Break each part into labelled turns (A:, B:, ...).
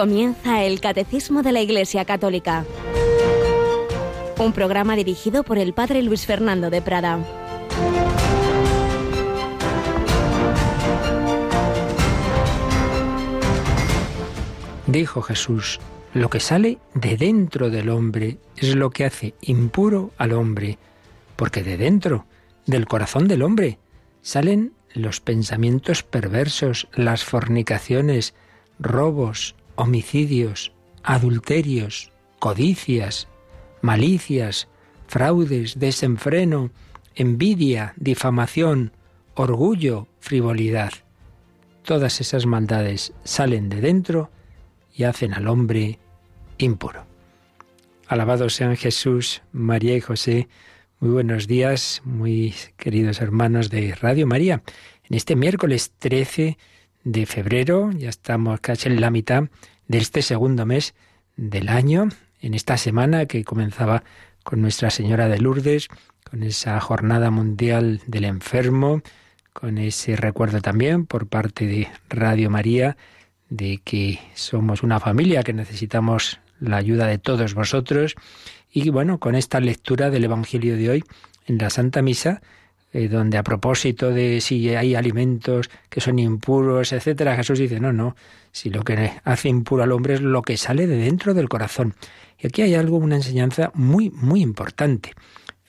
A: Comienza el Catecismo de la Iglesia Católica, un programa dirigido por el Padre Luis Fernando de Prada.
B: Dijo Jesús, lo que sale de dentro del hombre es lo que hace impuro al hombre, porque de dentro, del corazón del hombre, salen los pensamientos perversos, las fornicaciones, robos, homicidios, adulterios, codicias, malicias, fraudes, desenfreno, envidia, difamación, orgullo, frivolidad. Todas esas maldades salen de dentro y hacen al hombre impuro. Alabados sean Jesús, María y José. Muy buenos días, muy queridos hermanos de Radio María. En este miércoles 13 de febrero, ya estamos casi en la mitad de este segundo mes del año, en esta semana que comenzaba con Nuestra Señora de Lourdes, con esa jornada mundial del enfermo, con ese recuerdo también por parte de Radio María de que somos una familia que necesitamos la ayuda de todos vosotros. Y bueno, con esta lectura del Evangelio de hoy en la Santa Misa eh, donde a propósito de si hay alimentos que son impuros, etcétera, Jesús dice, no, no, si lo que hace impuro al hombre es lo que sale de dentro del corazón. Y aquí hay algo, una enseñanza muy, muy importante.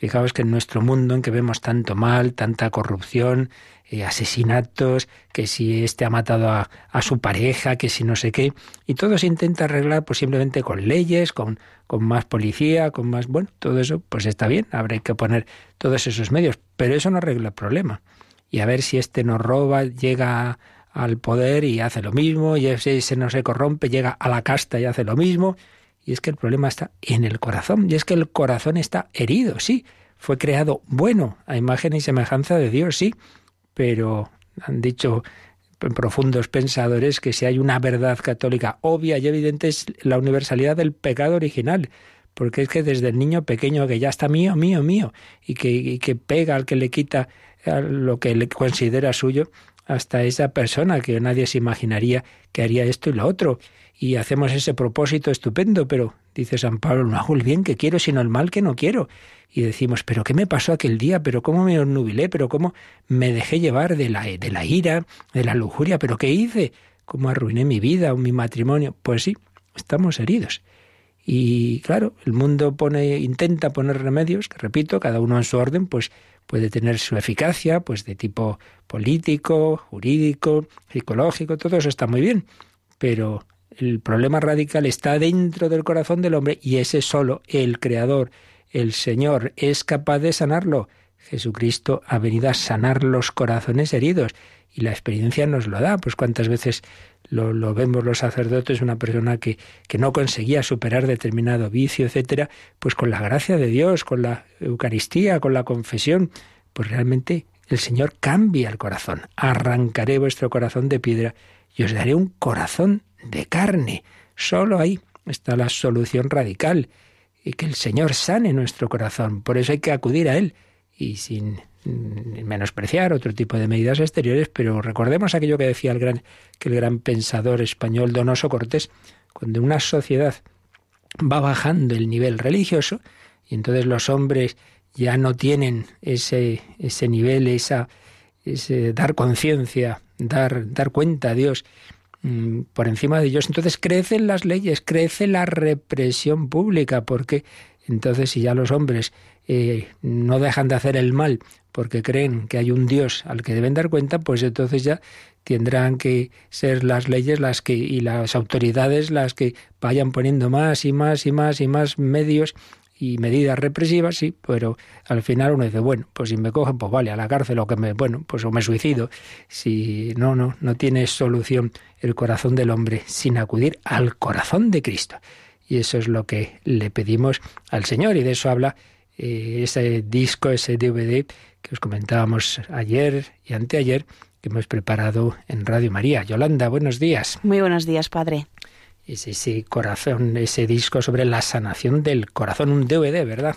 B: Fijaos que en nuestro mundo en que vemos tanto mal, tanta corrupción, eh, asesinatos, que si este ha matado a, su pareja, que si no sé qué, y todo se intenta arreglar pues simplemente con leyes, con, con más policía, con más... Bueno, todo eso pues está bien, habrá que poner todos esos medios, pero eso no arregla el problema. Y a ver si este nos roba, llega al poder y hace lo mismo, y si ese no se corrompe, llega a la casta y hace lo mismo. Y es que el problema está en el corazón, y es que el corazón está herido, sí, fue creado bueno, a imagen y semejanza de Dios, sí, pero han dicho profundos pensadores que si hay una verdad católica obvia y evidente es la universalidad del pecado original, porque es que desde el niño pequeño que ya está mío, mío, mío, y que, pega al que le quita lo que le considera suyo, hasta esa persona que nadie se imaginaría que haría esto y lo otro. Y hacemos ese propósito estupendo, pero dice San Pablo, no hago el bien que quiero, sino el mal que no quiero y decimos, pero ¿qué me pasó aquel día? ¿Pero cómo me nubilé? ¿Pero cómo me dejé llevar de la, de la ira, de la lujuria? ¿Pero qué hice? ¿Cómo arruiné mi vida o mi matrimonio? Pues sí, estamos heridos. Y claro, el mundo pone, intenta poner remedios, que repito, cada uno en su orden, pues puede tener su eficacia, pues de tipo político, jurídico, psicológico, todo eso está muy bien. Pero el problema radical está dentro del corazón del hombre y ese solo el creador, el Señor es capaz de sanarlo. Jesucristo ha venido a sanar los corazones heridos y la experiencia nos lo da. Pues cuántas veces lo, vemos los sacerdotes, una persona que, que, no conseguía superar determinado vicio, etcétera, pues con la gracia de Dios, con la Eucaristía, con la confesión, pues realmente el Señor cambia el corazón. Arrancaré vuestro corazón de piedra y os daré un corazón de carne. Solo ahí está la solución radical y que el Señor sane nuestro corazón. Por eso hay que acudir a Él y sin menospreciar otro tipo de medidas exteriores, pero recordemos aquello que decía el gran, que el gran pensador español Donoso Cortés, cuando una sociedad va bajando el nivel religioso y entonces los hombres ya no tienen ese, ese nivel, esa, ese dar conciencia, dar, dar cuenta a Dios Mm, por encima de ellos. Entonces crecen las leyes, crece la represión pública, porque entonces si ya los hombres eh, no dejan de hacer el mal porque creen que hay un Dios al que deben dar cuenta, pues entonces ya tendrán que ser las leyes las que y las autoridades las que vayan poniendo más y más y más y más medios y medidas represivas, sí, pero al final uno dice, bueno, pues si me cogen, pues vale, a la cárcel o que me, bueno, pues o me suicido. Si no, no, no tiene solución el corazón del hombre sin acudir al corazón de Cristo. Y eso es lo que le pedimos al Señor y de eso habla eh, ese disco, ese DVD que os comentábamos ayer y anteayer que hemos preparado en Radio María. Yolanda, buenos días.
C: Muy buenos días, Padre.
B: Es ese corazón, ese disco sobre la sanación del corazón, un DVD, ¿verdad?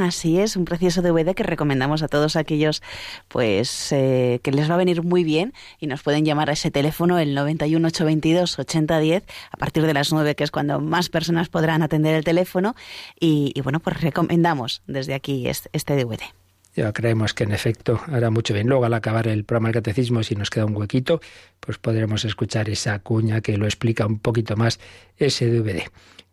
C: así es, un precioso DVD que recomendamos a todos aquellos pues eh, que les va a venir muy bien y nos pueden llamar a ese teléfono el 91 822 8010 a partir de las 9 que es cuando más personas podrán atender el teléfono y, bueno, pues recomendamos desde aquí este, este DVD.
B: Ya creemos que en efecto hará mucho bien. Luego al acabar el programa del catecismo, si nos queda un huequito, pues podremos escuchar esa cuña que lo explica un poquito más ese DVD.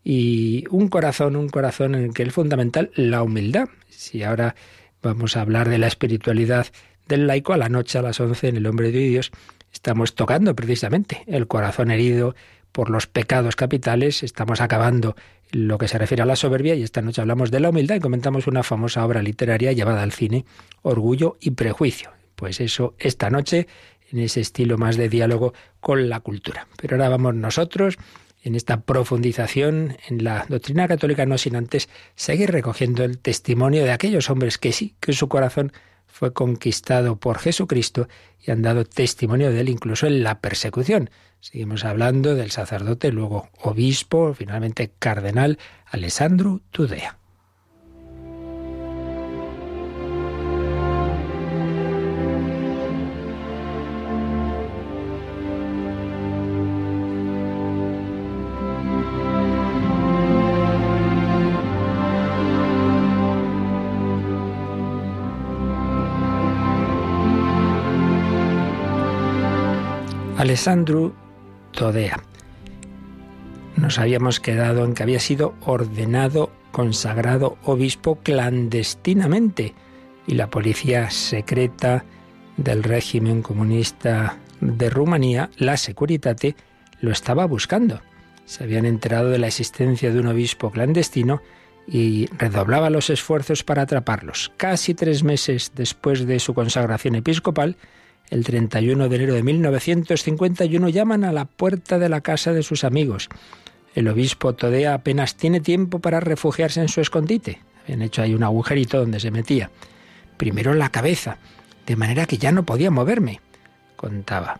B: Y un corazón, un corazón en el que es fundamental la humildad. Si ahora vamos a hablar de la espiritualidad del laico a la noche a las 11 en el hombre de Dios, estamos tocando precisamente el corazón herido por los pecados capitales, estamos acabando lo que se refiere a la soberbia y esta noche hablamos de la humildad y comentamos una famosa obra literaria llevada al cine, Orgullo y Prejuicio. Pues eso, esta noche, en ese estilo más de diálogo con la cultura. Pero ahora vamos nosotros en esta profundización en la doctrina católica, no sin antes seguir recogiendo el testimonio de aquellos hombres que sí, que su corazón fue conquistado por Jesucristo y han dado testimonio de él incluso en la persecución. Seguimos hablando del sacerdote, luego obispo, finalmente cardenal Alessandro Tudea. Alessandro Todea. Nos habíamos quedado en que había sido ordenado, consagrado obispo clandestinamente y la policía secreta del régimen comunista de Rumanía, la Securitate, lo estaba buscando. Se habían enterado de la existencia de un obispo clandestino y redoblaba los esfuerzos para atraparlos. Casi tres meses después de su consagración episcopal, el 31 de enero de 1951 llaman a la puerta de la casa de sus amigos. El obispo Todea apenas tiene tiempo para refugiarse en su escondite. Habían hecho ahí un agujerito donde se metía. Primero la cabeza, de manera que ya no podía moverme, contaba.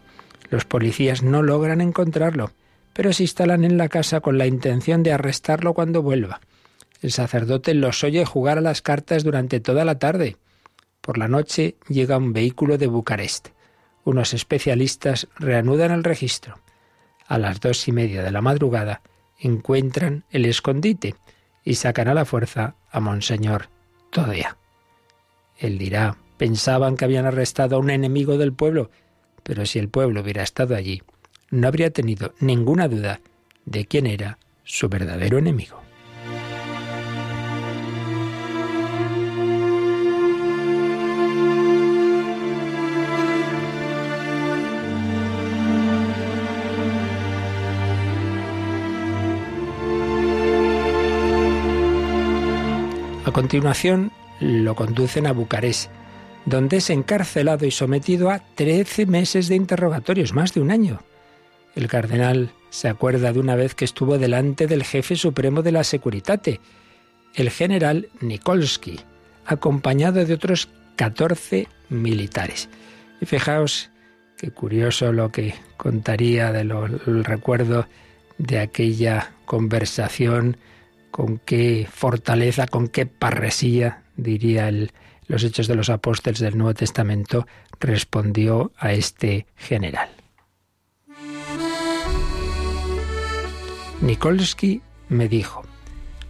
B: Los policías no logran encontrarlo, pero se instalan en la casa con la intención de arrestarlo cuando vuelva. El sacerdote los oye jugar a las cartas durante toda la tarde. Por la noche llega un vehículo de Bucarest. Unos especialistas reanudan el registro. A las dos y media de la madrugada encuentran el escondite y sacan a la fuerza a Monseñor Todea. Él dirá, pensaban que habían arrestado a un enemigo del pueblo, pero si el pueblo hubiera estado allí, no habría tenido ninguna duda de quién era su verdadero enemigo. A continuación lo conducen a Bucarest, donde es encarcelado y sometido a trece meses de interrogatorios, más de un año. El cardenal se acuerda de una vez que estuvo delante del jefe supremo de la Securitate, el general Nikolsky, acompañado de otros 14 militares. Y fijaos qué curioso lo que contaría del recuerdo de aquella conversación con qué fortaleza, con qué parresía, diría los Hechos de los Apóstoles del Nuevo Testamento, respondió a este general. Nikolsky me dijo,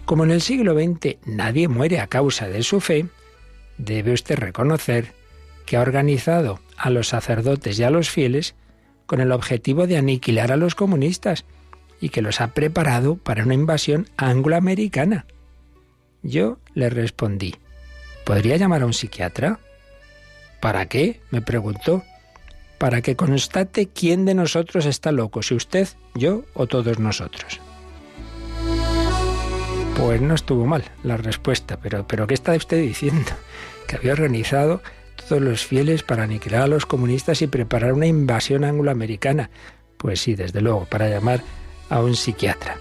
B: como en el siglo XX nadie muere a causa de su fe, debe usted reconocer que ha organizado a los sacerdotes y a los fieles con el objetivo de aniquilar a los comunistas y que los ha preparado para una invasión angloamericana. Yo le respondí, ¿podría llamar a un psiquiatra? ¿Para qué? me preguntó. Para que constate quién de nosotros está loco, si usted, yo o todos nosotros. Pues no estuvo mal la respuesta, pero, pero ¿qué está usted diciendo? Que había organizado todos los fieles para aniquilar a los comunistas y preparar una invasión angloamericana. Pues sí, desde luego, para llamar a un psiquiatra.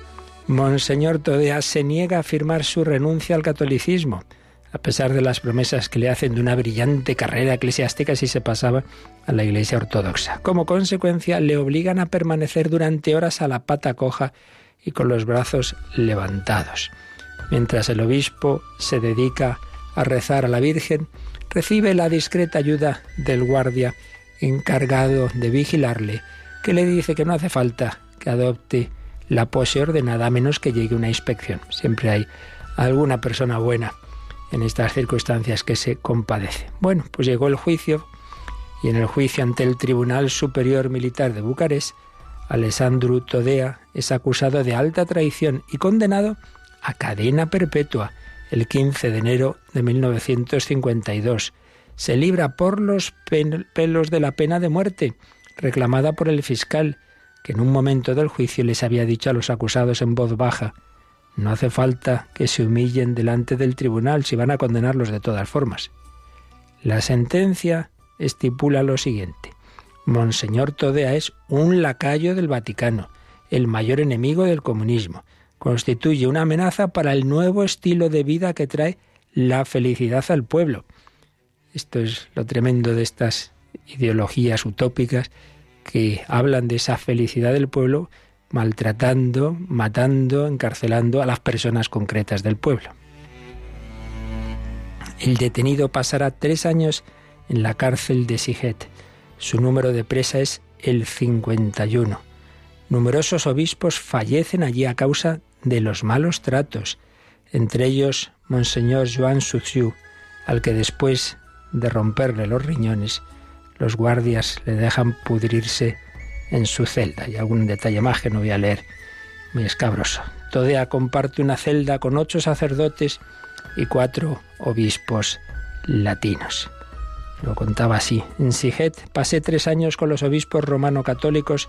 B: Monseñor Todea se niega a firmar su renuncia al catolicismo, a pesar de las promesas que le hacen de una brillante carrera eclesiástica si se pasaba a la Iglesia Ortodoxa. Como consecuencia, le obligan a permanecer durante horas a la pata coja y con los brazos levantados. Mientras el obispo se dedica a rezar a la Virgen, recibe la discreta ayuda del guardia encargado de vigilarle, que le dice que no hace falta que adopte la pose ordenada a menos que llegue una inspección. Siempre hay alguna persona buena en estas circunstancias que se compadece. Bueno, pues llegó el juicio y en el juicio ante el Tribunal Superior Militar de Bucarest, Alessandro Todea es acusado de alta traición y condenado a cadena perpetua el 15 de enero de 1952. Se libra por los pelos de la pena de muerte, reclamada por el fiscal, en un momento del juicio les había dicho a los acusados en voz baja, no hace falta que se humillen delante del tribunal si van a condenarlos de todas formas. La sentencia estipula lo siguiente. Monseñor Todea es un lacayo del Vaticano, el mayor enemigo del comunismo. Constituye una amenaza para el nuevo estilo de vida que trae la felicidad al pueblo. Esto es lo tremendo de estas ideologías utópicas que hablan de esa felicidad del pueblo maltratando, matando, encarcelando a las personas concretas del pueblo. El detenido pasará tres años en la cárcel de Siget. Su número de presa es el 51. Numerosos obispos fallecen allí a causa de los malos tratos, entre ellos Monseñor Joan Suciu, al que después de romperle los riñones, los guardias le dejan pudrirse en su celda. Y algún detalle más que no voy a leer, muy escabroso. Todea comparte una celda con ocho sacerdotes y cuatro obispos latinos. Lo contaba así. En Siget pasé tres años con los obispos romano-católicos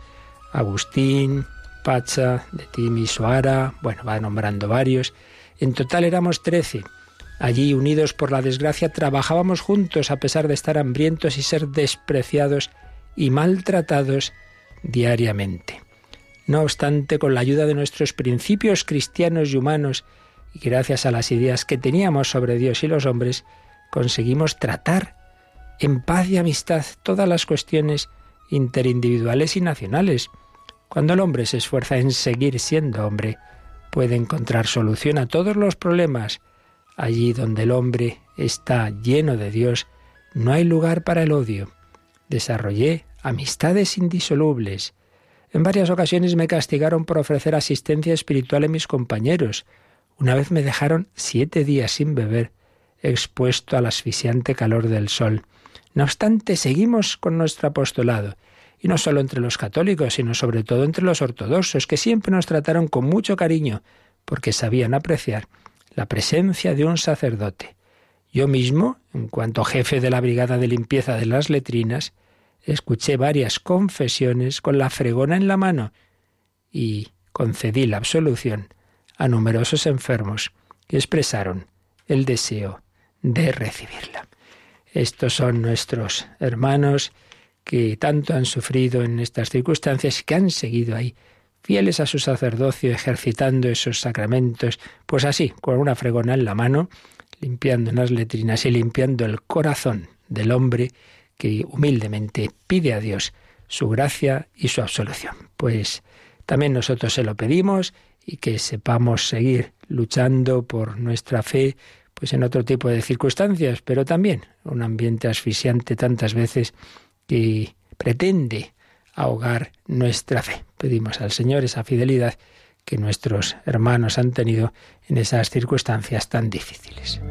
B: Agustín, Pacha, de Timisoara, bueno, va nombrando varios. En total éramos trece. Allí, unidos por la desgracia, trabajábamos juntos a pesar de estar hambrientos y ser despreciados y maltratados diariamente. No obstante, con la ayuda de nuestros principios cristianos y humanos, y gracias a las ideas que teníamos sobre Dios y los hombres, conseguimos tratar en paz y amistad todas las cuestiones interindividuales y nacionales. Cuando el hombre se esfuerza en seguir siendo hombre, puede encontrar solución a todos los problemas. Allí donde el hombre está lleno de Dios, no hay lugar para el odio. Desarrollé amistades indisolubles. En varias ocasiones me castigaron por ofrecer asistencia espiritual a mis compañeros. Una vez me dejaron siete días sin beber, expuesto al asfixiante calor del sol. No obstante, seguimos con nuestro apostolado, y no solo entre los católicos, sino sobre todo entre los ortodoxos, que siempre nos trataron con mucho cariño, porque sabían apreciar la presencia de un sacerdote. Yo mismo, en cuanto jefe de la brigada de limpieza de las letrinas, escuché varias confesiones con la fregona en la mano y concedí la absolución a numerosos enfermos que expresaron el deseo de recibirla. Estos son nuestros hermanos que tanto han sufrido en estas circunstancias y que han seguido ahí, fieles a su sacerdocio, ejercitando esos sacramentos, pues así, con una fregona en la mano, limpiando unas letrinas y limpiando el corazón del hombre que humildemente pide a Dios su gracia y su absolución. Pues también nosotros se lo pedimos y que sepamos seguir luchando por nuestra fe, pues en otro tipo de circunstancias, pero también un ambiente asfixiante tantas veces que pretende ahogar nuestra fe. Pedimos al Señor esa fidelidad que nuestros hermanos han tenido en esas circunstancias tan difíciles.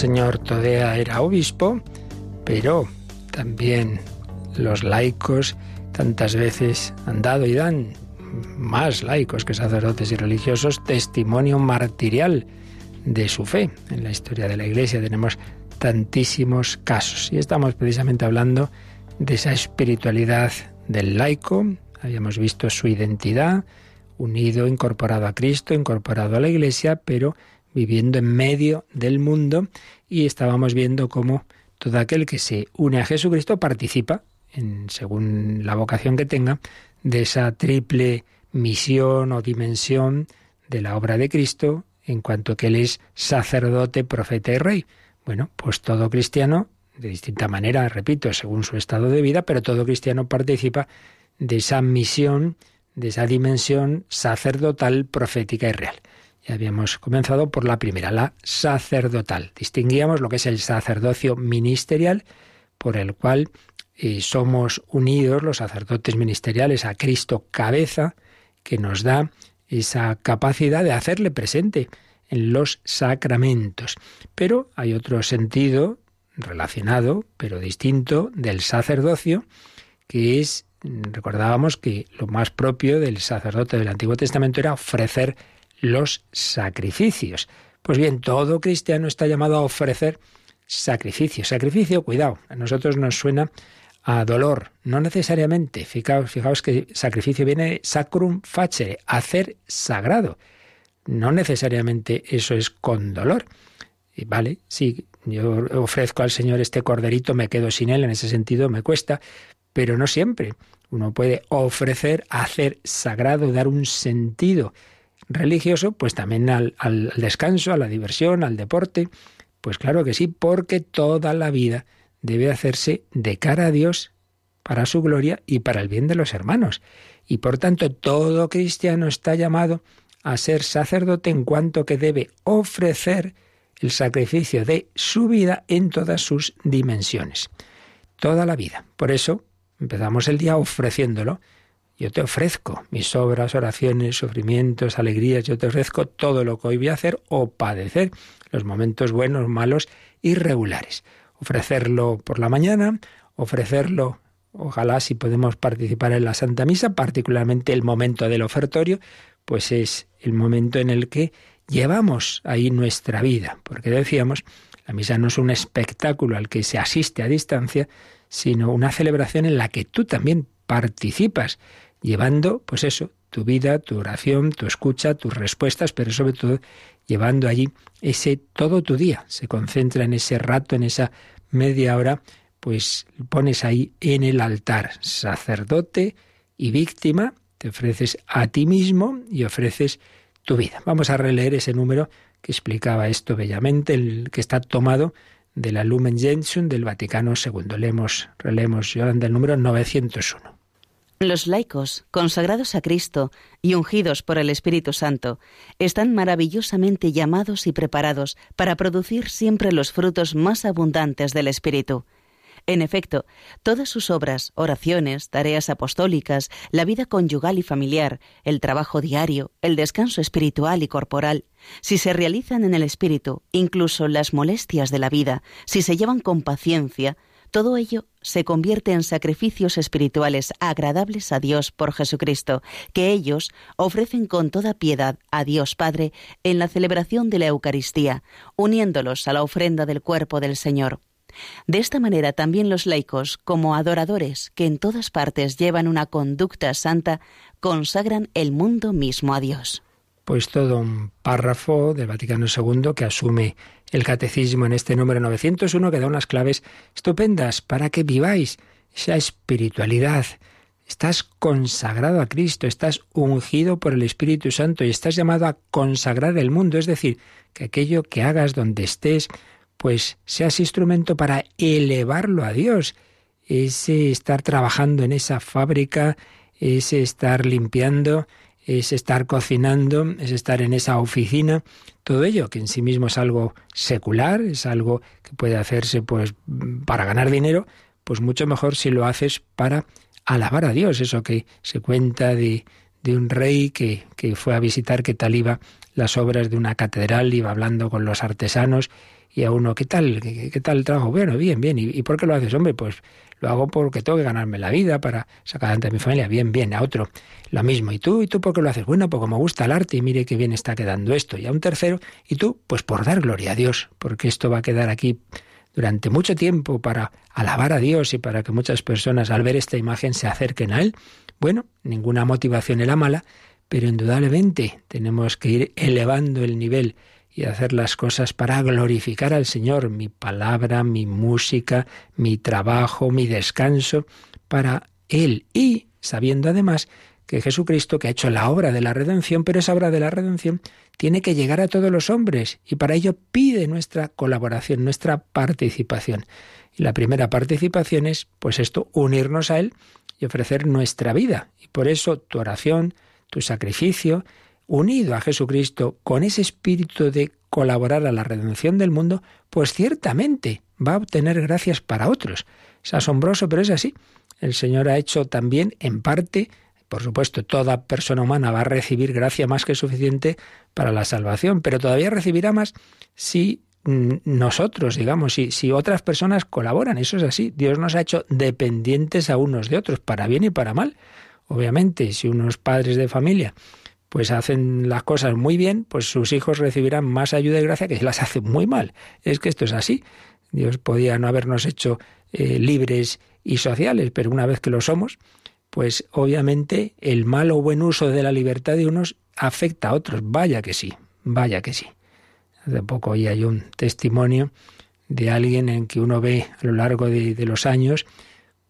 B: Señor Todea era obispo, pero también los laicos tantas veces han dado y dan más laicos que sacerdotes y religiosos testimonio martirial de su fe. En la historia de la Iglesia tenemos tantísimos casos y estamos precisamente hablando de esa espiritualidad del laico, habíamos visto su identidad, unido, incorporado a Cristo, incorporado a la Iglesia, pero viviendo en medio del mundo y estábamos viendo cómo todo aquel que se une a Jesucristo participa, en, según la vocación que tenga, de esa triple misión o dimensión de la obra de Cristo, en cuanto que Él es sacerdote, profeta y rey. Bueno, pues todo cristiano, de distinta manera, repito, según su estado de vida, pero todo cristiano participa de esa misión, de esa dimensión sacerdotal, profética y real. Habíamos comenzado por la primera, la sacerdotal. Distinguíamos lo que es el sacerdocio ministerial, por el cual eh, somos unidos los sacerdotes ministeriales a Cristo cabeza, que nos da esa capacidad de hacerle presente en los sacramentos. Pero hay otro sentido relacionado, pero distinto, del sacerdocio, que es, recordábamos que lo más propio del sacerdote del Antiguo Testamento era ofrecer los sacrificios. Pues bien, todo cristiano está llamado a ofrecer sacrificio. Sacrificio, cuidado, a nosotros nos suena a dolor, no necesariamente. Fijaos, fijaos que sacrificio viene sacrum facere, hacer sagrado. No necesariamente eso es con dolor. Y vale, sí, yo ofrezco al Señor este corderito, me quedo sin él, en ese sentido me cuesta, pero no siempre. Uno puede ofrecer, hacer sagrado, dar un sentido religioso, pues también al, al descanso, a la diversión, al deporte. Pues claro que sí, porque toda la vida debe hacerse de cara a Dios para su gloria y para el bien de los hermanos. Y por tanto todo cristiano está llamado a ser sacerdote en cuanto que debe ofrecer el sacrificio de su vida en todas sus dimensiones. Toda la vida. Por eso empezamos el día ofreciéndolo. Yo te ofrezco mis obras, oraciones, sufrimientos, alegrías, yo te ofrezco todo lo que hoy voy a hacer o padecer, los momentos buenos, malos y regulares. Ofrecerlo por la mañana, ofrecerlo, ojalá si podemos participar en la Santa Misa, particularmente el momento del ofertorio, pues es el momento en el que llevamos ahí nuestra vida, porque decíamos, la misa no es un espectáculo al que se asiste a distancia, sino una celebración en la que tú también participas, llevando, pues eso, tu vida, tu oración, tu escucha, tus respuestas, pero sobre todo llevando allí ese todo tu día. Se concentra en ese rato, en esa media hora, pues pones ahí en el altar, sacerdote y víctima, te ofreces a ti mismo y ofreces tu vida. Vamos a releer ese número que explicaba esto bellamente, el que está tomado de la Lumen Gentium del Vaticano II. Leemos, releemos, Yolanda, el número 901.
C: Los laicos, consagrados a Cristo y ungidos por el Espíritu Santo, están maravillosamente llamados y preparados para producir siempre los frutos más abundantes del Espíritu. En efecto, todas sus obras, oraciones, tareas apostólicas, la vida conyugal y familiar, el trabajo diario, el descanso espiritual y corporal, si se realizan en el espíritu, incluso las molestias de la vida, si se llevan con paciencia, todo ello se convierte en sacrificios espirituales agradables a Dios por Jesucristo, que ellos ofrecen con toda piedad a Dios Padre en la celebración de la Eucaristía, uniéndolos a la ofrenda del cuerpo del Señor. De esta manera también los laicos, como adoradores que en todas partes llevan una conducta santa, consagran el mundo mismo a Dios.
B: Pues todo un párrafo del Vaticano II que asume el catecismo en este número 901 que da unas claves estupendas para que viváis esa espiritualidad. Estás consagrado a Cristo, estás ungido por el Espíritu Santo y estás llamado a consagrar el mundo, es decir, que aquello que hagas donde estés, pues seas instrumento para elevarlo a Dios. Ese estar trabajando en esa fábrica, ese estar limpiando, es estar cocinando, es estar en esa oficina, todo ello que en sí mismo es algo secular, es algo que puede hacerse pues para ganar dinero, pues mucho mejor si lo haces para alabar a Dios, eso que se cuenta de, de un rey que, que fue a visitar qué tal iba las obras de una catedral, iba hablando con los artesanos y a uno, ¿qué tal? ¿Qué, tal el trabajo? Bueno, bien, bien. ¿Y, por qué lo haces, hombre? Pues lo hago porque tengo que ganarme la vida para sacar adelante a mi familia. Bien, bien. A otro, lo mismo. ¿Y tú? ¿Y tú por qué lo haces? Bueno, porque me gusta el arte y mire qué bien está quedando esto. Y a un tercero, ¿y tú? Pues por dar gloria a Dios, porque esto va a quedar aquí durante mucho tiempo para alabar a Dios y para que muchas personas al ver esta imagen se acerquen a Él, bueno, ninguna motivación era mala, pero indudablemente tenemos que ir elevando el nivel y hacer las cosas para glorificar al Señor, mi palabra, mi música, mi trabajo, mi descanso, para Él y sabiendo además que Jesucristo, que ha hecho la obra de la redención, pero esa obra de la redención tiene que llegar a todos los hombres y para ello pide nuestra colaboración, nuestra participación. Y la primera participación es, pues esto, unirnos a Él y ofrecer nuestra vida. Y por eso tu oración, tu sacrificio, unido a Jesucristo con ese espíritu de colaborar a la redención del mundo, pues ciertamente va a obtener gracias para otros. Es asombroso, pero es así. El Señor ha hecho también, en parte, por supuesto, toda persona humana va a recibir gracia más que suficiente para la salvación, pero todavía recibirá más si mm, nosotros, digamos, si, si otras personas colaboran. Eso es así. Dios nos ha hecho dependientes a unos de otros, para bien y para mal. Obviamente, si unos padres de familia pues hacen las cosas muy bien, pues sus hijos recibirán más ayuda y gracia que si las hacen muy mal. Es que esto es así. Dios podía no habernos hecho eh, libres y sociales, pero una vez que lo somos, pues obviamente el mal o buen uso de la libertad de unos afecta a otros. Vaya que sí, vaya que sí. Hace poco hoy hay un testimonio de alguien en que uno ve a lo largo de, los años,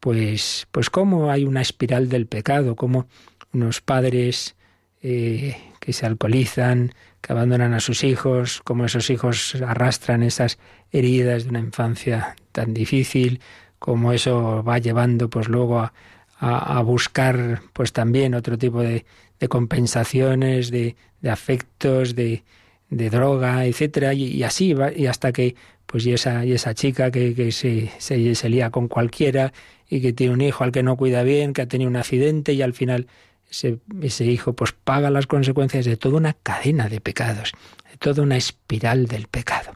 B: pues, pues cómo hay una espiral del pecado, cómo unos padres eh, que se alcoholizan, que abandonan a sus hijos, cómo esos hijos arrastran esas heridas de una infancia tan difícil, cómo eso va llevando pues luego a, a, buscar pues también otro tipo de, compensaciones, de, de afectos, de, de, droga, etcétera, y, así va, y hasta que pues y esa, y esa chica que, que se, se, se, lía con cualquiera y que tiene un hijo al que no cuida bien, que ha tenido un accidente y al final ese, ese hijo pues paga las consecuencias de toda una cadena de pecados, de toda una espiral del pecado.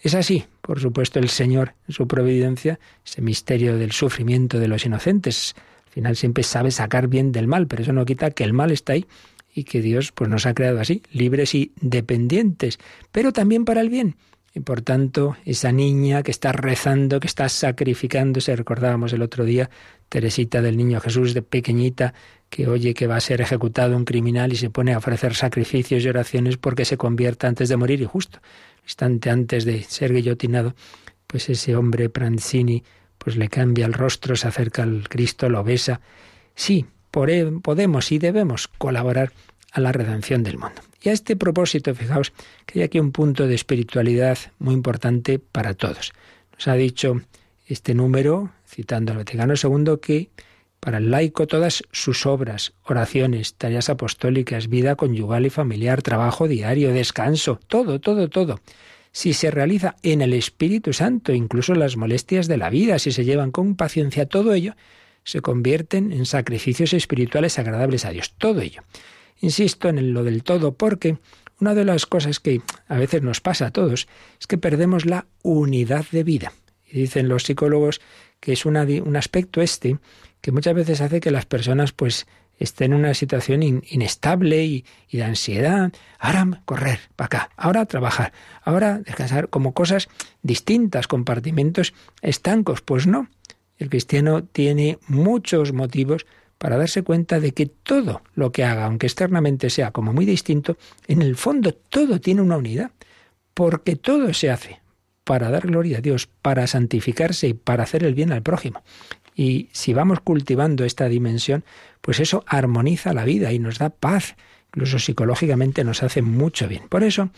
B: Es así, por supuesto, el Señor, en su providencia, ese misterio del sufrimiento de los inocentes, al final siempre sabe sacar bien del mal, pero eso no quita que el mal está ahí y que Dios pues nos ha creado así, libres y dependientes, pero también para el bien. Y por tanto, esa niña que está rezando, que está sacrificándose, recordábamos el otro día, Teresita del Niño Jesús de pequeñita, que oye que va a ser ejecutado un criminal y se pone a ofrecer sacrificios y oraciones porque se convierta antes de morir y justo, instante antes de ser guillotinado, pues ese hombre Pranzini pues le cambia el rostro, se acerca al Cristo, lo besa. Sí, podemos y debemos colaborar a la redención del mundo. Y a este propósito, fijaos que hay aquí un punto de espiritualidad muy importante para todos. Nos ha dicho este número, citando al Vaticano II, que para el laico todas sus obras, oraciones, tareas apostólicas, vida conyugal y familiar, trabajo diario, descanso, todo, todo, todo, si se realiza en el Espíritu Santo, incluso las molestias de la vida, si se llevan con paciencia, todo ello se convierten en sacrificios espirituales agradables a Dios. Todo ello. Insisto en lo del todo porque una de las cosas que a veces nos pasa a todos es que perdemos la unidad de vida. Y dicen los psicólogos que es un aspecto este que muchas veces hace que las personas pues esté en una situación inestable y, de ansiedad. Ahora correr para acá, ahora trabajar, ahora descansar, como cosas distintas, compartimentos estancos. Pues no, el cristiano tiene muchos motivos para darse cuenta de que todo lo que haga, aunque externamente sea como muy distinto, en el fondo todo tiene una unidad, porque todo se hace para dar gloria a Dios, para santificarse y para hacer el bien al prójimo. Y si vamos cultivando esta dimensión, pues eso armoniza la vida y nos da paz, incluso psicológicamente nos hace mucho bien. Por eso,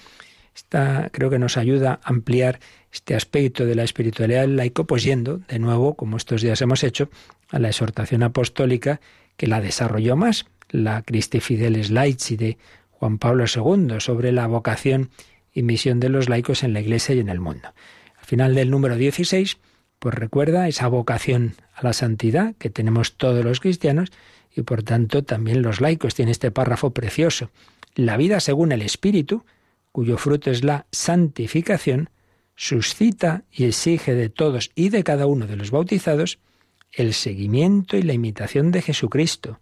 B: esta, creo que nos ayuda a ampliar este aspecto de la espiritualidad del laico, pues yendo, de nuevo, como estos días hemos hecho, a la exhortación apostólica que la desarrolló más, la Christi Fideles Laici de Juan Pablo II, sobre la vocación y misión de los laicos en la Iglesia y en el mundo. Al final del número 16, pues recuerda esa vocación a la santidad que tenemos todos los cristianos y por tanto también los laicos. Tiene este párrafo precioso. La vida según el Espíritu, cuyo fruto es la santificación, suscita y exige de todos y de cada uno de los bautizados el seguimiento y la imitación de Jesucristo,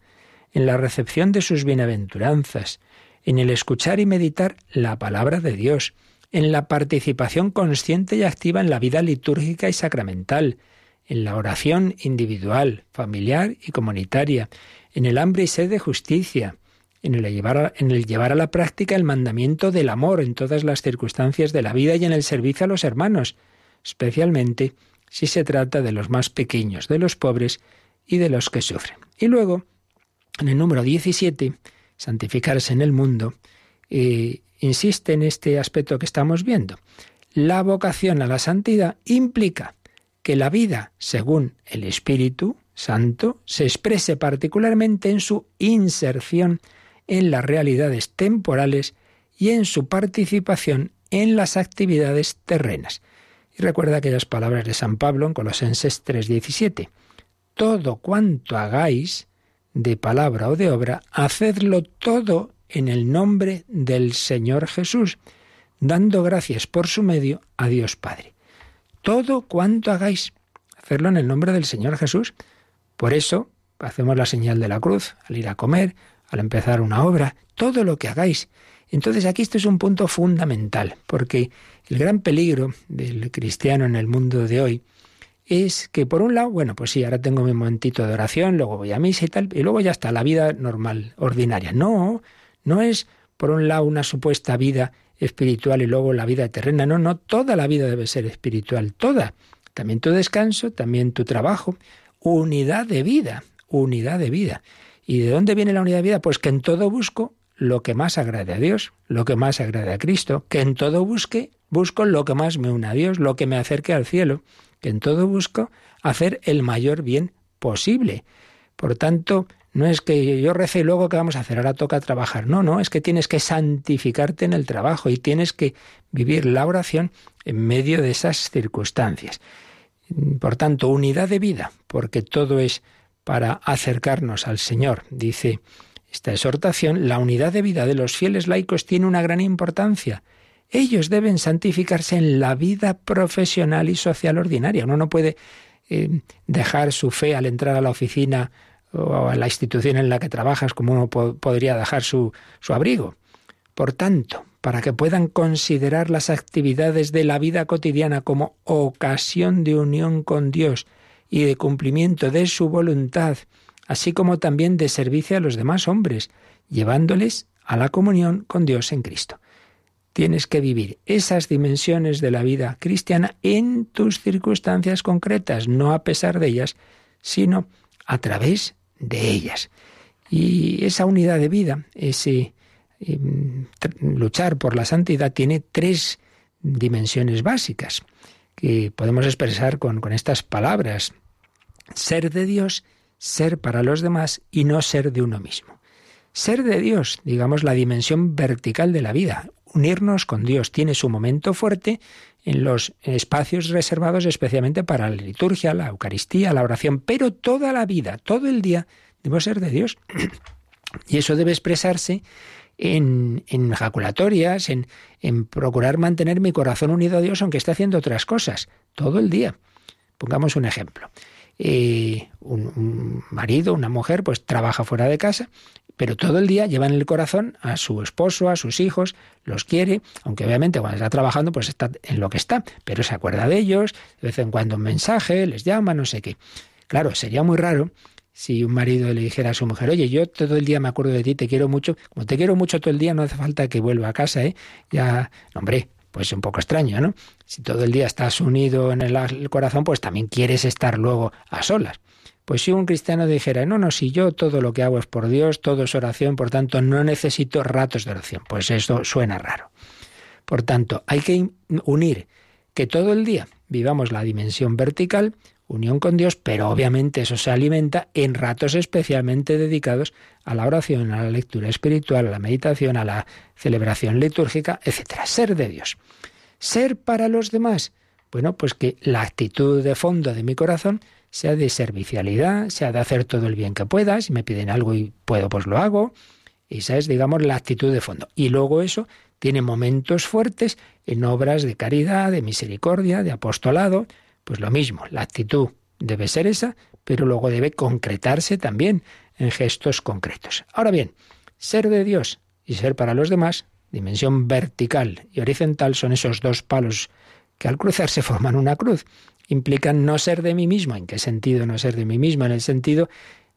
B: en la recepción de sus bienaventuranzas, en el escuchar y meditar la palabra de Dios, en la participación consciente y activa en la vida litúrgica y sacramental, en la oración individual, familiar y comunitaria, en el hambre y sed de justicia, en el, llevar a, en el llevar a la práctica el mandamiento del amor en todas las circunstancias de la vida y en el servicio a los hermanos, especialmente si se trata de los más pequeños, de los pobres y de los que sufren. Y luego, en el número 17, santificarse en el mundo, eh, insiste en este aspecto que estamos viendo. La vocación a la santidad implica que la vida, según el Espíritu Santo, se exprese particularmente en su inserción en las realidades temporales y en su participación en las actividades terrenas. Y recuerda aquellas palabras de San Pablo en Colosenses 3:17. Todo cuanto hagáis, de palabra o de obra, hacedlo todo en el nombre del Señor Jesús, dando gracias por su medio a Dios Padre. Todo cuanto hagáis, hacerlo en el nombre del Señor Jesús. Por eso hacemos la señal de la cruz al ir a comer, al empezar una obra, todo lo que hagáis. Entonces aquí esto es un punto fundamental, porque el gran peligro del cristiano en el mundo de hoy es que por un lado, bueno, pues sí, ahora tengo mi momentito de oración, luego voy a misa y tal, y luego ya está la vida normal, ordinaria. No, no es por un lado una supuesta vida espiritual y luego la vida terrena. No, no, toda la vida debe ser espiritual, toda. También tu descanso, también tu trabajo. Unidad de vida, unidad de vida. ¿Y de dónde viene la unidad de vida? Pues que en todo busco lo que más agrade a Dios, lo que más agrade a Cristo, que en todo busque, busco lo que más me une a Dios, lo que me acerque al cielo, que en todo busco hacer el mayor bien posible. Por tanto, no es que yo rece y luego qué vamos a hacer, ahora toca trabajar. No, no, es que tienes que santificarte en el trabajo y tienes que vivir la oración en medio de esas circunstancias. Por tanto, unidad de vida, porque todo es para acercarnos al Señor. Dice esta exhortación, la unidad de vida de los fieles laicos tiene una gran importancia. Ellos deben santificarse en la vida profesional y social ordinaria. Uno no puede eh, dejar su fe al entrar a la oficina o a la institución en la que trabajas como uno podría dejar su, su abrigo. Por tanto, para que puedan considerar las actividades de la vida cotidiana como ocasión de unión con Dios y de cumplimiento de su voluntad, así como también de servicio a los demás hombres, llevándoles a la comunión con Dios en Cristo. Tienes que vivir esas dimensiones de la vida cristiana en tus circunstancias concretas, no a pesar de ellas, sino a través de ellas. Y esa unidad de vida, ese em, luchar por la santidad, tiene tres dimensiones básicas que podemos expresar con, con estas palabras. Ser de Dios, ser para los demás y no ser de uno mismo. Ser de Dios, digamos, la dimensión vertical de la vida. Unirnos con Dios tiene su momento fuerte en los espacios reservados especialmente para la liturgia, la Eucaristía, la oración, pero toda la vida, todo el día, debo ser de Dios. y eso debe expresarse en, en jaculatorias, en, en procurar mantener mi corazón unido a Dios aunque esté haciendo otras cosas, todo el día. Pongamos un ejemplo. Eh, un, marido, una mujer, pues trabaja fuera de casa pero todo el día lleva en el corazón a su esposo, a sus hijos, los quiere, aunque obviamente cuando está trabajando pues está en lo que está, pero se acuerda de ellos, de vez en cuando un mensaje, les llama, no sé qué. Claro, sería muy raro si un marido le dijera a su mujer, oye, yo todo el día me acuerdo de ti, te quiero mucho, como te quiero mucho todo el día, no hace falta que vuelva a casa, ¿eh? Ya, hombre, pues un poco extraño, ¿no? Si todo el día estás unido en el corazón, pues también quieres estar luego a solas. Pues si un cristiano dijera, no, no, si yo todo lo que hago es por Dios, todo es oración, por tanto no necesito ratos de oración, pues eso suena raro. Por tanto, hay que unir que todo el día vivamos la dimensión vertical, unión con Dios, pero obviamente eso se alimenta en ratos especialmente dedicados a la oración, a la lectura espiritual, a la meditación, a la celebración litúrgica, etcétera. Ser de Dios. Ser para los demás. Bueno, pues que la actitud de fondo de mi corazón sea de servicialidad, sea de hacer todo el bien que pueda, si me piden algo y puedo, pues lo hago. Esa es, digamos, la actitud de fondo. Y luego eso tiene momentos fuertes en obras de caridad, de misericordia, de apostolado, pues lo mismo, la actitud debe ser esa, pero luego debe concretarse también en gestos concretos. Ahora bien, ser de Dios y ser para los demás dimensión vertical y horizontal son esos dos palos que al cruzarse forman una cruz. Implican no ser de mí mismo. ¿En qué sentido no ser de mí mismo? En el sentido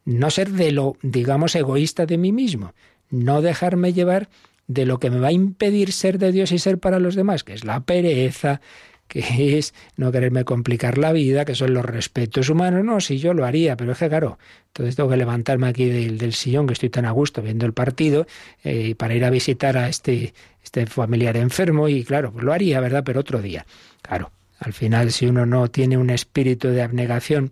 B: no ser de lo, digamos, egoísta de mí mismo. No dejarme llevar de lo que me va a impedir ser de Dios y ser para los demás, que es la pereza, que es no quererme complicar la vida, que son los respetos humanos. No, si yo lo haría, pero es que claro, entonces tengo que levantarme aquí del, sillón, que estoy tan a gusto viendo el partido, eh, para ir a visitar a este, este familiar enfermo, y claro, pues lo haría, ¿verdad? Pero otro día. Claro, al final, si uno no tiene un espíritu de abnegación,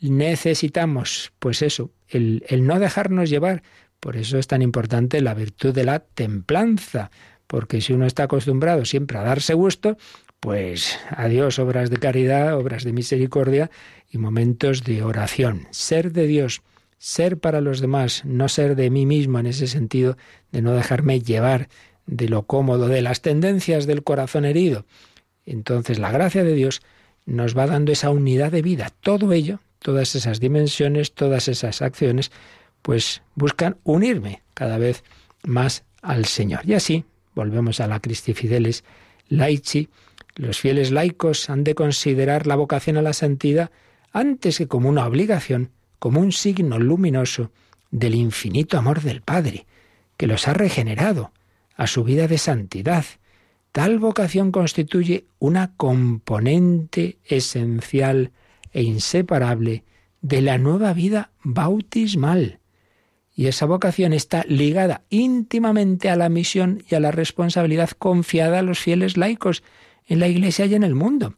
B: necesitamos, pues eso, el, el no dejarnos llevar. Por eso es tan importante la virtud de la templanza, porque si uno está acostumbrado siempre a darse gusto, pues adiós obras de caridad, obras de misericordia y momentos de oración. Ser de Dios, ser para los demás, no ser de mí mismo en ese sentido de no dejarme llevar de lo cómodo, de las tendencias del corazón herido. Entonces la gracia de Dios nos va dando esa unidad de vida. Todo ello, todas esas dimensiones, todas esas acciones, pues buscan unirme cada vez más al Señor. Y así, volvemos a la Cristi Fideles, Laici, los fieles laicos han de considerar la vocación a la santidad antes que como una obligación, como un signo luminoso del infinito amor del Padre, que los ha regenerado a su vida de santidad. Tal vocación constituye una componente esencial e inseparable de la nueva vida bautismal. Y esa vocación está ligada íntimamente a la misión y a la responsabilidad confiada a los fieles laicos en la Iglesia y en el mundo,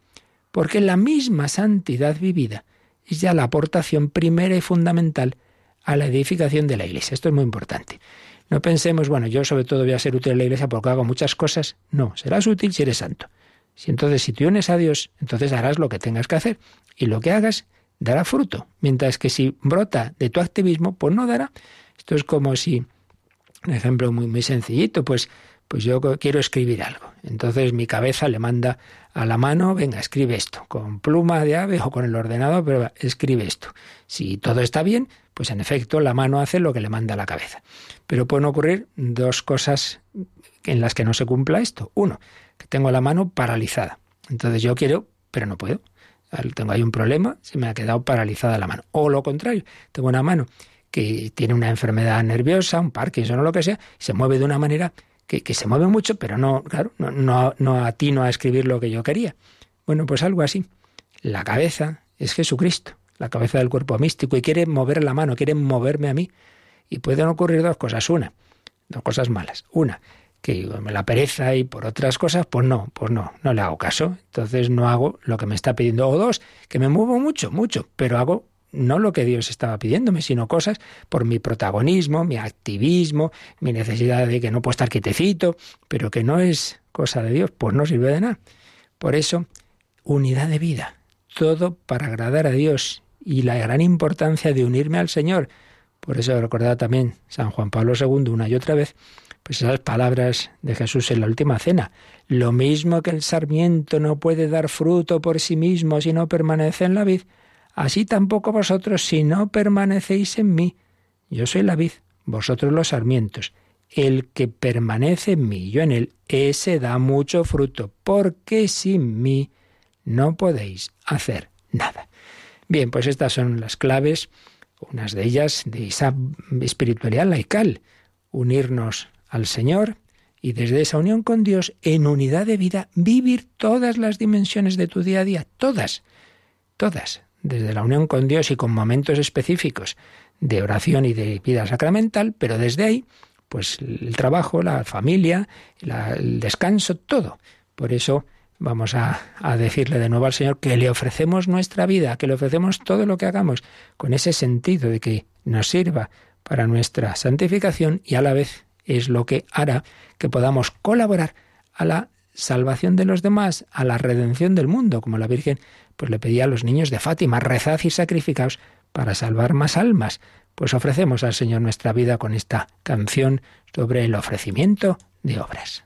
B: porque la misma santidad vivida es ya la aportación primera y fundamental a la edificación de la Iglesia. Esto es muy importante. No pensemos, bueno, yo sobre todo voy a ser útil en la Iglesia porque hago muchas cosas. No, serás útil si eres santo. Si entonces, si te unes a Dios, entonces harás lo que tengas que hacer. Y lo que hagas dará fruto. Mientras que si brota de tu activismo, pues no dará. Esto es como si, un ejemplo muy, muy sencillito, pues pues yo quiero escribir algo. Entonces mi cabeza le manda a la mano, venga, escribe esto, con pluma de ave o con el ordenador, pero escribe esto. Si todo está bien, pues en efecto la mano hace lo que le manda a la cabeza. Pero pueden ocurrir dos cosas en las que no se cumpla esto. Uno, que tengo la mano paralizada. Entonces yo quiero, pero no puedo. Tengo ahí un problema, se me ha quedado paralizada la mano. O lo contrario, tengo una mano que tiene una enfermedad nerviosa, un Parkinson o lo que sea, se mueve de una manera que, se mueve mucho, pero no, claro, no, no, no atino a escribir lo que yo quería. Bueno, pues algo así. La cabeza es Jesucristo, la cabeza del cuerpo místico, y quiere mover la mano, quiere moverme a mí. Y pueden ocurrir dos cosas. Una, dos cosas malas. Una, que me la pereza y por otras cosas, pues no, pues no, no le hago caso. Entonces no hago lo que me está pidiendo. O dos, que me muevo mucho, mucho, pero hago no lo que Dios estaba pidiéndome, sino cosas por mi protagonismo, mi activismo, mi necesidad de que no puedo estar quietecito, pero que no es cosa de Dios, pues no sirve de nada. Por eso, unidad de vida, todo para agradar a Dios y la gran importancia de unirme al Señor. Por eso recordaba también San Juan Pablo II una y otra vez, pues esas palabras de Jesús en la última cena. Lo mismo que el sarmiento no puede dar fruto por sí mismo si no permanece en la vid, Así tampoco vosotros si no permanecéis en mí. Yo soy la vid, vosotros los sarmientos. El que permanece en mí, yo en él, ese da mucho fruto, porque sin mí no podéis hacer nada. Bien, pues estas son las claves, unas de ellas de esa espiritualidad laical, unirnos al Señor y desde esa unión con Dios, en unidad de vida, vivir todas las dimensiones de tu día a día, todas, todas, desde la unión con Dios y con momentos específicos de oración y de vida sacramental, pero desde ahí, pues el trabajo, la familia, el descanso, todo. Por eso vamos a, a, decirle de nuevo al Señor que le ofrecemos nuestra vida, que le ofrecemos todo lo que hagamos, con ese sentido de que nos sirva para nuestra santificación y a la vez es lo que hará que podamos colaborar a la salvación de los demás, a la redención del mundo, como la Virgen pues le pedía a los niños de Fátima, rezad y sacrificaos para salvar más almas. Pues ofrecemos al Señor nuestra vida con esta canción sobre el ofrecimiento de obras.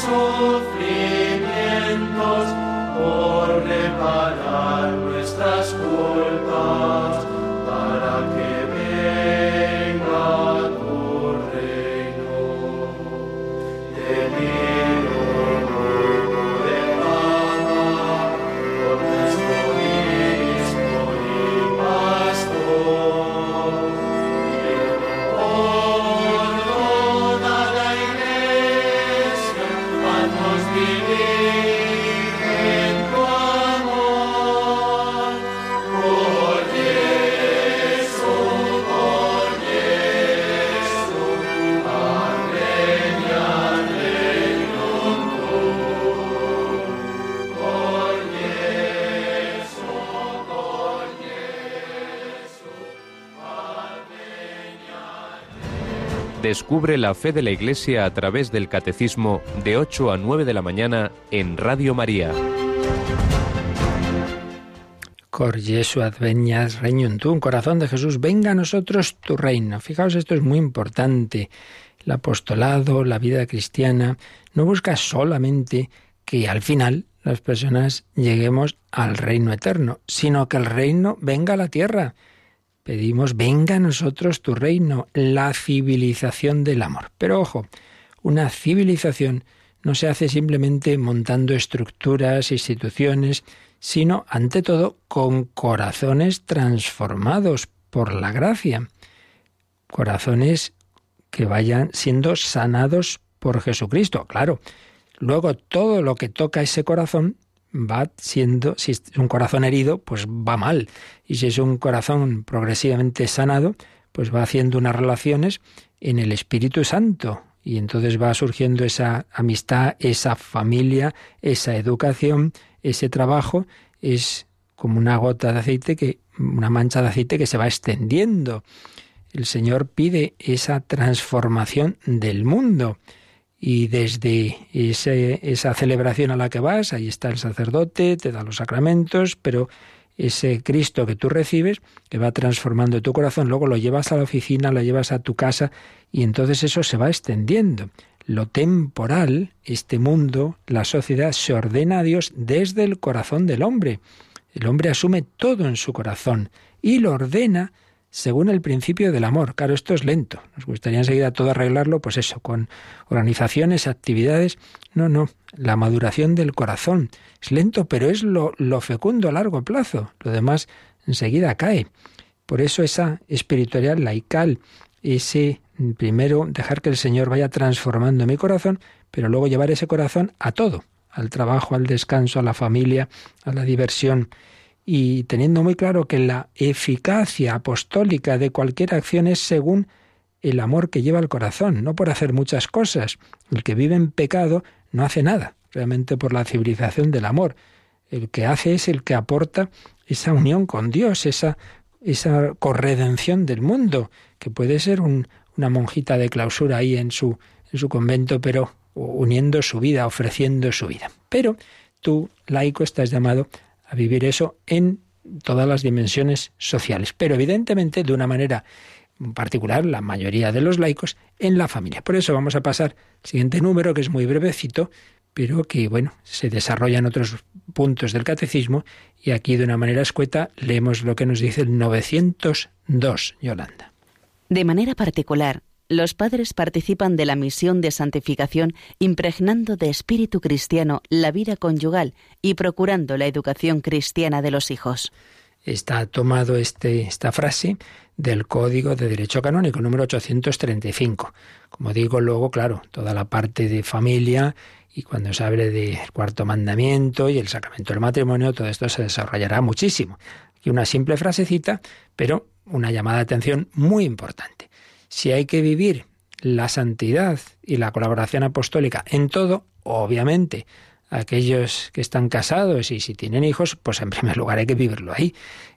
B: sufrimientos por reparar.
D: Descubre la fe de la Iglesia a través del Catecismo de 8 a 9 de la mañana en Radio María.
B: Cor Jesu advenias regnum corazón de Jesús, venga a nosotros tu reino. Fijaos, esto es muy importante. El apostolado, la vida cristiana, no busca solamente que al final las personas lleguemos al reino eterno, sino que el reino venga a la tierra. Pedimos, venga a nosotros tu reino, la civilización del amor. Pero ojo, una civilización no se hace simplemente montando estructuras, instituciones, sino ante todo con corazones transformados por la gracia. Corazones que vayan siendo sanados por Jesucristo. Claro, luego todo lo que toca ese corazón va siendo, si es un corazón herido, pues va mal. Y si es un corazón progresivamente sanado, pues va haciendo unas relaciones en el Espíritu Santo. Y entonces va surgiendo esa amistad, esa familia, esa educación, ese trabajo. Es como una gota de aceite que, una mancha de aceite que se va extendiendo. El Señor pide esa transformación del mundo. Y desde esa celebración a la que vas, ahí está el sacerdote, te da los sacramentos, pero ese Cristo que tú recibes, que va transformando tu corazón, luego lo llevas a la oficina, lo llevas a tu casa y entonces eso se va extendiendo. lo temporal, este mundo, la sociedad, se ordena a Dios desde el corazón del hombre. El hombre asume todo en su corazón y lo ordena según el principio del amor. Claro, esto es lento. Nos gustaría enseguida todo arreglarlo, pues eso, con organizaciones, actividades. No, no, la maduración del corazón. Es lento, pero es lo, lo fecundo a largo plazo. Lo demás enseguida cae. Por eso esa espiritualidad laical, ese primero dejar que el Señor vaya transformando mi corazón, pero luego llevar ese corazón a todo, al trabajo, al descanso, a la familia, a la diversión y teniendo muy claro que la eficacia apostólica de cualquier acción es según el amor que lleva el corazón, no por hacer muchas cosas. El que vive en pecado no hace nada, realmente por la civilización del amor. El que hace es el que aporta esa unión con Dios, esa, esa corredención del mundo, que puede ser una monjita de clausura ahí en su, en su convento, pero uniendo su vida, ofreciendo su vida. Pero tú, laico, estás llamado a vivir eso en todas las dimensiones sociales, pero evidentemente de una manera particular, la mayoría de los laicos, en la familia. Por eso vamos a pasar al siguiente número, que es muy brevecito, pero que, bueno, se desarrolla en otros puntos del catecismo, y aquí de una manera escueta leemos lo que nos dice el 902, Yolanda.
C: De manera particular, los padres participan de la misión de santificación impregnando de espíritu cristiano la vida conyugal y procurando la educación cristiana de los hijos.
B: Está tomado este, esta frase del Código de Derecho Canónico número 835. Como digo, luego, claro, toda la parte de familia y cuando se hable del cuarto mandamiento y el sacramento del matrimonio, todo esto se desarrollará muchísimo. Y una simple frasecita, pero una llamada de atención muy importante. Si hay que vivir la santidad y la colaboración apostólica en todo, obviamente, aquellos que están casados y si tienen hijos, pues en primer lugar hay que vivirlo ahí.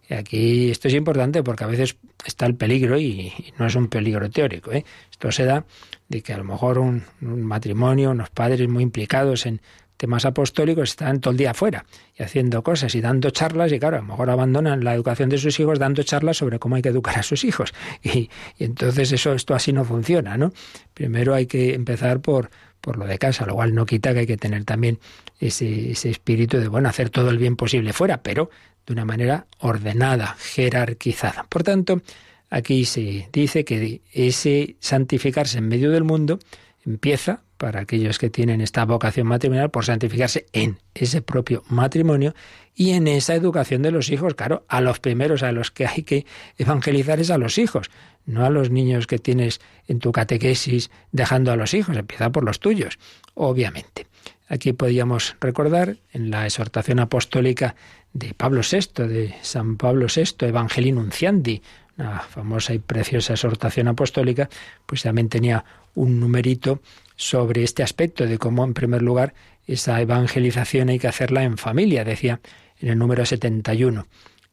B: Y aquí esto es importante porque a veces está el peligro y, no es un peligro teórico. ¿eh? Esto se da de que a lo mejor un, un matrimonio, unos padres muy implicados en temas apostólicos están todo el día afuera y haciendo cosas y dando charlas y claro, a lo mejor abandonan la educación de sus hijos dando charlas sobre cómo hay que educar a sus hijos. Y, entonces eso, esto así no funciona, ¿no? Primero hay que empezar por, por lo de casa, lo cual no quita que hay que tener también ese, ese espíritu de, bueno, hacer todo el bien posible fuera, pero de una manera ordenada, jerarquizada. Por tanto, aquí se dice que ese santificarse en medio del mundo empieza para aquellos que tienen esta vocación matrimonial por santificarse en ese propio matrimonio y en esa educación de los hijos. Claro, a los primeros a los que hay que evangelizar es a los hijos, no a los niños que tienes en tu catequesis dejando a los hijos, empieza por los tuyos, obviamente. Aquí podíamos recordar en la exhortación apostólica de Pablo VI, de San Pablo VI, Evangelii Nunciandi, una famosa y preciosa exhortación apostólica, pues también tenía un numerito sobre este aspecto de cómo, en primer lugar, esa evangelización hay que hacerla en familia, decía en el número 71.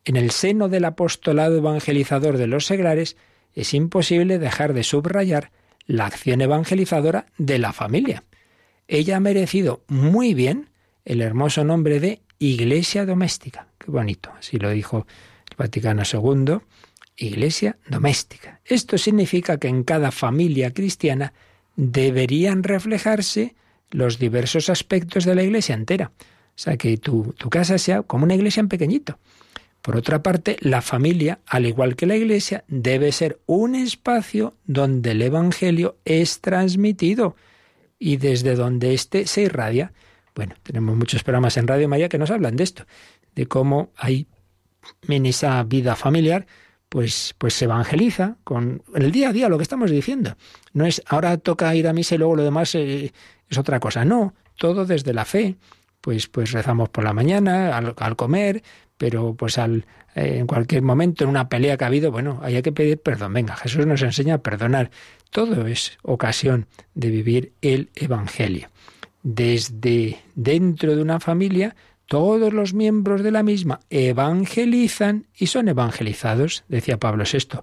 B: En el seno del apostolado evangelizador de los seglares es imposible dejar de subrayar la acción evangelizadora de la familia. Ella ha merecido muy bien el hermoso nombre de Iglesia Doméstica. Qué bonito, así lo dijo el Vaticano II, Iglesia Doméstica. Esto significa que en cada familia cristiana deberían reflejarse los diversos aspectos de la iglesia entera. O sea, que tu, tu casa sea como una iglesia en pequeñito. Por otra parte, la familia, al igual que la iglesia, debe ser un espacio donde el Evangelio es transmitido y desde donde éste se irradia. Bueno, tenemos muchos programas en Radio María que nos hablan de esto, de cómo hay en esa vida familiar pues, pues se evangeliza con el día a día, lo que estamos diciendo. No es ahora toca ir a misa y luego lo demás eh, es otra cosa. No, todo desde la fe. Pues, pues rezamos por la mañana, al, comer, pero pues al, eh, en cualquier momento, en una pelea que ha habido, bueno, hay que pedir perdón. Venga, Jesús nos enseña a perdonar. Todo es ocasión de vivir el Evangelio. Desde dentro de una familia, todos los miembros de la misma evangelizan y son evangelizados, decía Pablo VI.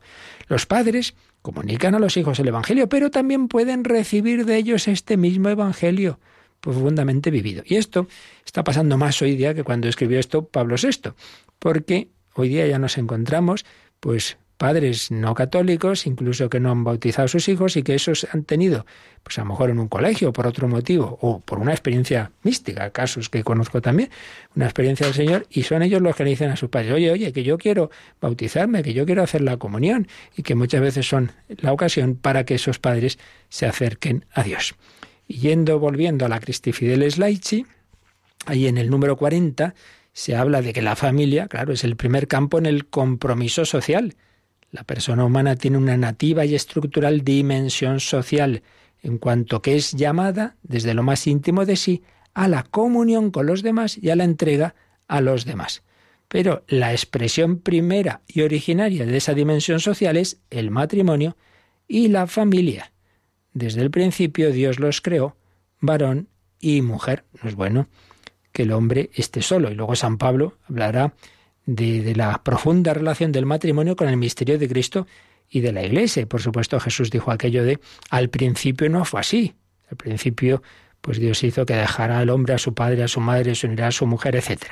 B: Los padres comunican a los hijos el Evangelio, pero también pueden recibir de ellos este mismo Evangelio profundamente vivido. Y esto está pasando más hoy día que cuando escribió esto Pablo VI, porque hoy día ya nos encontramos pues padres no católicos, incluso que no han bautizado a sus hijos y que esos han tenido, pues a lo mejor en un colegio por otro motivo o por una experiencia mística, casos que conozco también, una experiencia del Señor y son ellos los que le dicen a sus padres, oye, oye, que yo quiero bautizarme, que yo quiero hacer la comunión y que muchas veces son la ocasión para que esos padres se acerquen a Dios. Yendo, volviendo a la Cristi Fideles Laici, ahí en el número 40 se habla de que la familia, claro, es el primer campo en el compromiso social la persona humana tiene una nativa y estructural dimensión social, en cuanto que es llamada, desde lo más íntimo de sí, a la comunión con los demás y a la entrega a los demás. Pero la expresión primera y originaria de esa dimensión social es el matrimonio y la familia. Desde el principio Dios los creó, varón y mujer. No es bueno que el hombre esté solo. Y luego San Pablo hablará de, la profunda relación del matrimonio con el misterio de Cristo y de la Iglesia. por supuesto Jesús dijo aquello de al principio no fue así. Al principio pues Dios hizo que dejara al hombre a su padre, a su madre, se unirá a su mujer, etc.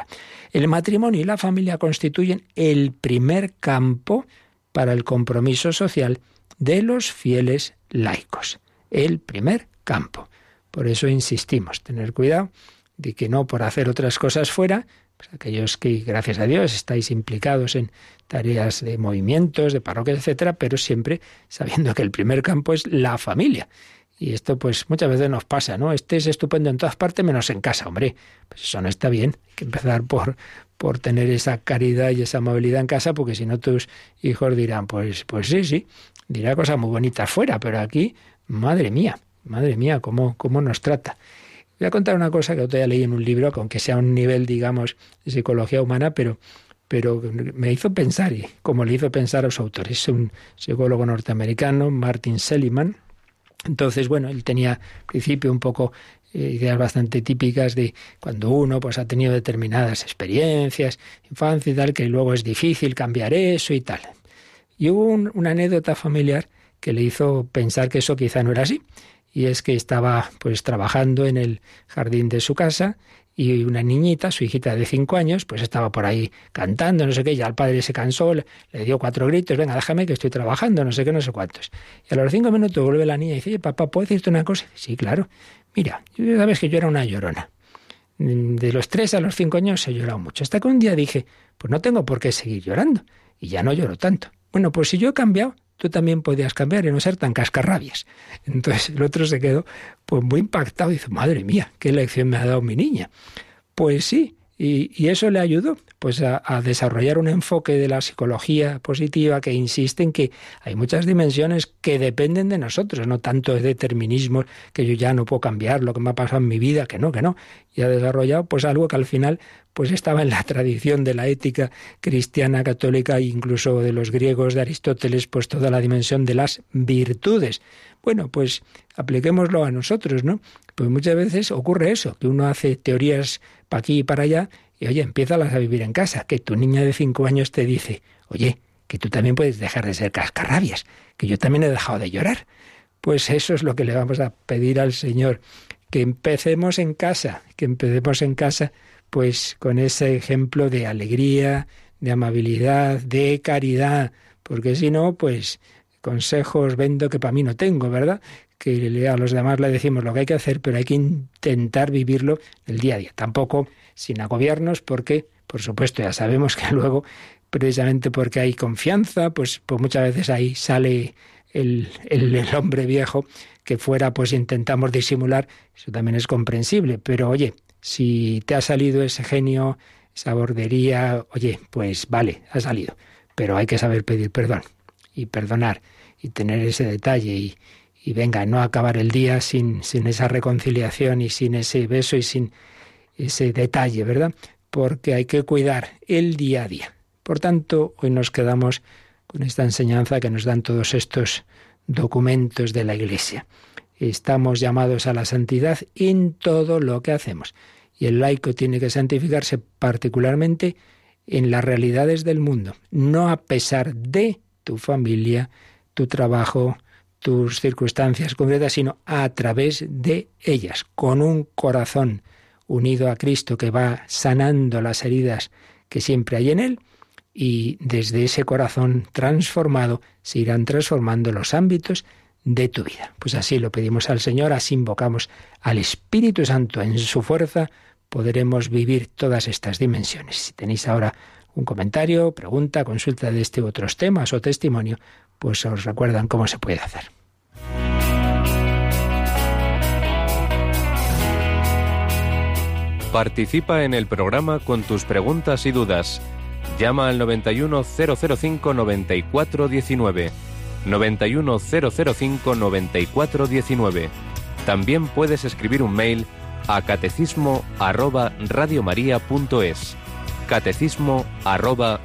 B: El matrimonio y la familia constituyen el primer campo para el compromiso social de los fieles laicos. El primer campo. Por eso insistimos, tener cuidado de que no por hacer otras cosas fuera, aquellos que, gracias a Dios, estáis implicados en tareas de movimientos, de parroquias, etcétera, pero siempre sabiendo que el primer campo es la familia. Y esto, pues, muchas veces nos pasa, ¿no? Este es estupendo en todas partes, menos en casa, hombre. Pues eso no está bien. Hay que empezar por, por tener esa caridad y esa amabilidad en casa, porque si no tus hijos dirán, pues, pues sí, sí, dirá cosas muy bonitas fuera, pero aquí, madre mía, madre mía, cómo, cómo nos trata. Voy a contar una cosa que otro día leí en un libro, aunque sea un nivel, digamos, de psicología humana, pero, pero me hizo pensar, y como le hizo pensar a su autor, es un psicólogo norteamericano, Martin Seligman. Entonces, bueno, él tenía al principio un poco eh, ideas bastante típicas de cuando uno pues ha tenido determinadas experiencias, infancia y tal, que luego es difícil cambiar eso y tal. Y hubo una anécdota familiar que le hizo pensar que eso quizá no era así y es que estaba pues trabajando en el jardín de su casa y una niñita, su hijita de cinco años, pues estaba por ahí cantando, no sé qué, ya el padre se cansó, le, dio cuatro gritos, venga, déjame que estoy trabajando, no sé qué, no sé cuántos. Y a los cinco minutos vuelve la niña y dice, Oye, papá, ¿puedo decirte una cosa? Sí, claro. Mira, ya sabes que yo era una llorona. De los tres a los cinco años he llorado mucho. Hasta que un día dije, pues no tengo por qué seguir llorando. Y ya no lloro tanto. Bueno, pues si yo he cambiado, tú también podías cambiar y no ser tan cascarrabias. Entonces el otro se quedó pues muy impactado y dice, madre mía, qué lección me ha dado mi niña. Pues sí, y, eso le ayudó pues a, a, desarrollar un enfoque de la psicología positiva que insiste en que hay muchas dimensiones que dependen de nosotros, no tanto de determinismo que yo ya no puedo cambiar lo que me ha pasado en mi vida, que no, que no. Y ha desarrollado pues algo que al final pues estaba en la tradición de la ética cristiana católica e incluso de los griegos de Aristóteles, pues toda la dimensión de las virtudes. Bueno, pues apliquémoslo a nosotros, ¿no? Pues muchas veces ocurre eso, que uno hace teorías para aquí y para allá y oye, empieza a vivir en casa, que tu niña de cinco años te dice, oye, que tú también puedes dejar de ser cascarrabias, que yo también he dejado de llorar. Pues eso es lo que le vamos a pedir al Señor, que empecemos en casa, que empecemos en casa pues con ese ejemplo de alegría, de amabilidad, de caridad, porque si no, pues consejos vendo que para mí no tengo, ¿verdad? Que a los demás le decimos lo que hay que hacer, pero hay que intentar vivirlo el día a día. Tampoco sin agobiarnos, porque, por supuesto, ya sabemos que luego, precisamente porque hay confianza, pues, pues muchas veces ahí sale el, el, el hombre viejo que fuera, pues intentamos disimular, eso también es comprensible, pero oye, si te ha salido ese genio, esa bordería, oye, pues vale, ha salido. Pero hay que saber pedir perdón y perdonar y tener ese detalle y, y venga, no acabar el día sin, sin esa reconciliación y sin ese beso y sin ese detalle, ¿verdad? Porque hay que cuidar el día a día. Por tanto, hoy nos quedamos con esta enseñanza que nos dan todos estos documentos de la Iglesia. Estamos llamados a la santidad en todo lo que hacemos y el laico tiene que santificarse particularmente en las realidades del mundo, no a pesar de tu familia, tu trabajo, tus circunstancias concretas, sino a través de ellas, con un corazón unido a Cristo que va sanando las heridas que siempre hay en él, y desde ese corazón transformado se irán transformando los ámbitos de tu vida. Pues así lo pedimos al Señor, así invocamos al Espíritu Santo en su fuerza, podremos vivir todas estas dimensiones. Si tenéis ahora un comentario, pregunta, consulta de este u otros temas o testimonio, pues os recuerdan cómo se puede hacer.
D: Participa en el programa con tus preguntas y dudas Llama al 91005 9419. 91005 9419. También puedes escribir un mail a catecismo arroba. Catecismo arroba.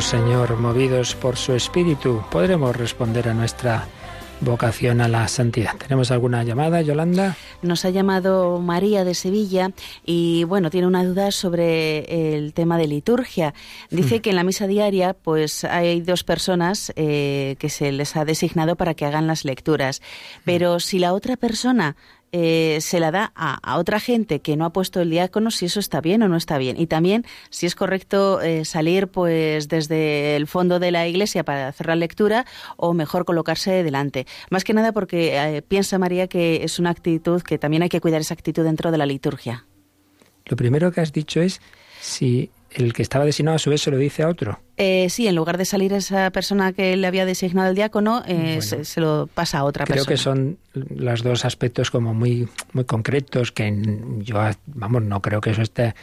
B: Señor, movidos por su Espíritu, podremos responder a nuestra vocación a la santidad. ¿Tenemos alguna llamada, Yolanda?
C: Nos ha llamado María de Sevilla y bueno, tiene una duda sobre el tema de liturgia. Dice hmm. que en la misa diaria pues hay dos personas eh, que se les ha designado para que hagan las lecturas, hmm. pero si la otra persona eh, se la da a, otra gente que no ha puesto el diácono, si eso está bien o no está bien. Y también si es correcto eh, salir pues desde el fondo de la iglesia para hacer la lectura o mejor colocarse delante. Más que nada porque eh, piensa María que es una actitud que también hay que cuidar esa actitud dentro de la liturgia.
B: Lo primero que has dicho es si el que estaba designado a su vez se lo dice a otro.
C: Eh, sí, en lugar de salir esa persona que le había designado el diácono, eh, se, lo pasa a otra
B: persona.
C: Creo
B: que son los dos aspectos como muy, muy concretos que yo, vamos, no creo que eso esté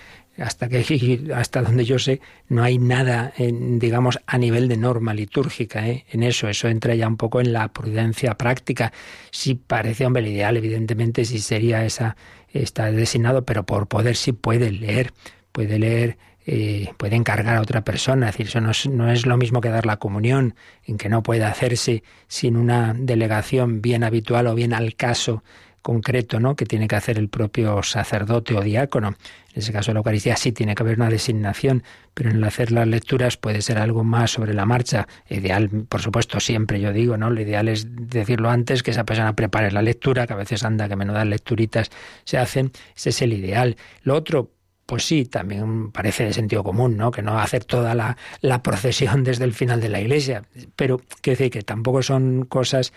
B: hasta que hasta donde yo sé no hay nada digamos a nivel de norma litúrgica ¿eh? en eso eso entra ya un poco en la prudencia práctica sí parece hombre el ideal evidentemente sí sería esa está designado pero por poder sí puede leer puede leer eh, puede encargar a otra persona. Es decir, eso no es, no es, lo mismo que dar la comunión, en que no puede hacerse sin una delegación bien habitual o bien al caso concreto, ¿no? que tiene que hacer el propio sacerdote o diácono. En ese caso la Eucaristía sí tiene que haber una designación, pero en el hacer las lecturas puede ser algo más sobre la marcha. Ideal, por supuesto, siempre yo digo, ¿no? Lo ideal es decirlo antes, que esa persona prepare la lectura, que a veces anda, que menudas lecturitas se hacen. Ese es el ideal. Lo otro, pues sí, también parece de sentido común, ¿no? Que no hacer toda la, procesión desde el final de la iglesia. Pero, que decir, que tampoco son cosas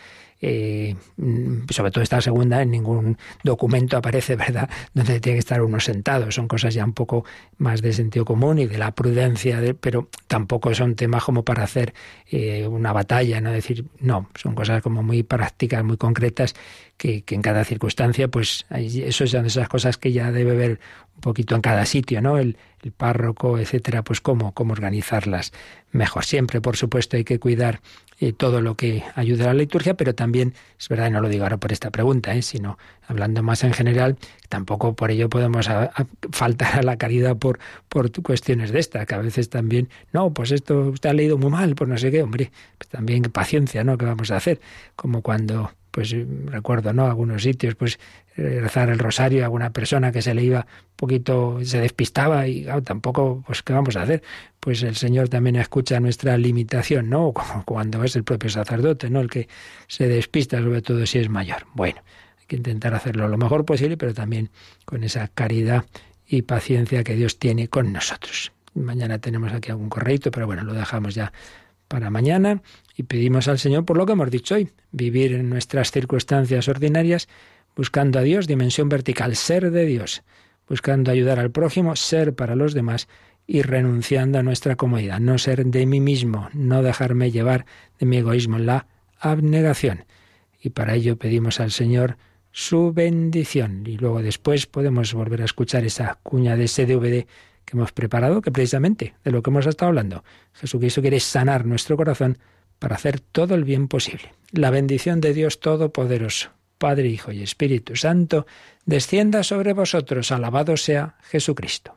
B: eh, sobre todo esta segunda, en ningún documento aparece, ¿verdad?, donde tiene que estar uno sentado. Son cosas ya un poco más de sentido común y de la prudencia, pero tampoco son temas como para hacer eh, una batalla, no decir, no, son cosas como muy prácticas, muy concretas, que, en cada circunstancia, pues eso son esas cosas que ya debe un poquito en cada sitio, ¿no? El, el párroco, etcétera, pues cómo, cómo organizarlas mejor. Siempre, por supuesto, hay que cuidar eh, todo lo que ayude a la liturgia, pero también, es verdad, no lo digo ahora por esta pregunta, ¿eh? sino hablando más en general, tampoco por ello podemos faltar a la caridad por, por cuestiones de esta, que a veces también, no, pues esto usted ha leído muy mal, pues no sé qué, hombre, pues también paciencia, ¿no? ¿Qué vamos a hacer? Como cuando pues recuerdo, ¿no? Algunos sitios, pues rezar el rosario a alguna persona que se le iba un poquito, se despistaba y tampoco, pues ¿qué vamos a hacer? Pues el Señor también escucha nuestra limitación, ¿no? Como cuando es el propio sacerdote, ¿no? El que se despista, sobre todo si es mayor. Bueno, hay que intentar hacerlo lo mejor posible, pero también con esa caridad y paciencia que Dios tiene con nosotros. Mañana tenemos aquí algún correito, pero bueno, lo dejamos ya para mañana y pedimos al Señor por lo que hemos dicho hoy, vivir en nuestras circunstancias ordinarias buscando a Dios, dimensión vertical, ser de Dios, buscando ayudar al prójimo, ser para los demás y renunciando a nuestra comodidad, no ser de mí mismo, no dejarme llevar de mi egoísmo, la abnegación. Y para ello pedimos al Señor su bendición. Y luego después podemos volver a escuchar esa cuña de ese que hemos preparado, que precisamente de lo que hemos estado hablando, Jesucristo quiere sanar nuestro corazón para hacer todo el bien posible. La bendición de Dios Todopoderoso, Padre, Hijo y Espíritu Santo, descienda sobre vosotros. Alabado sea Jesucristo.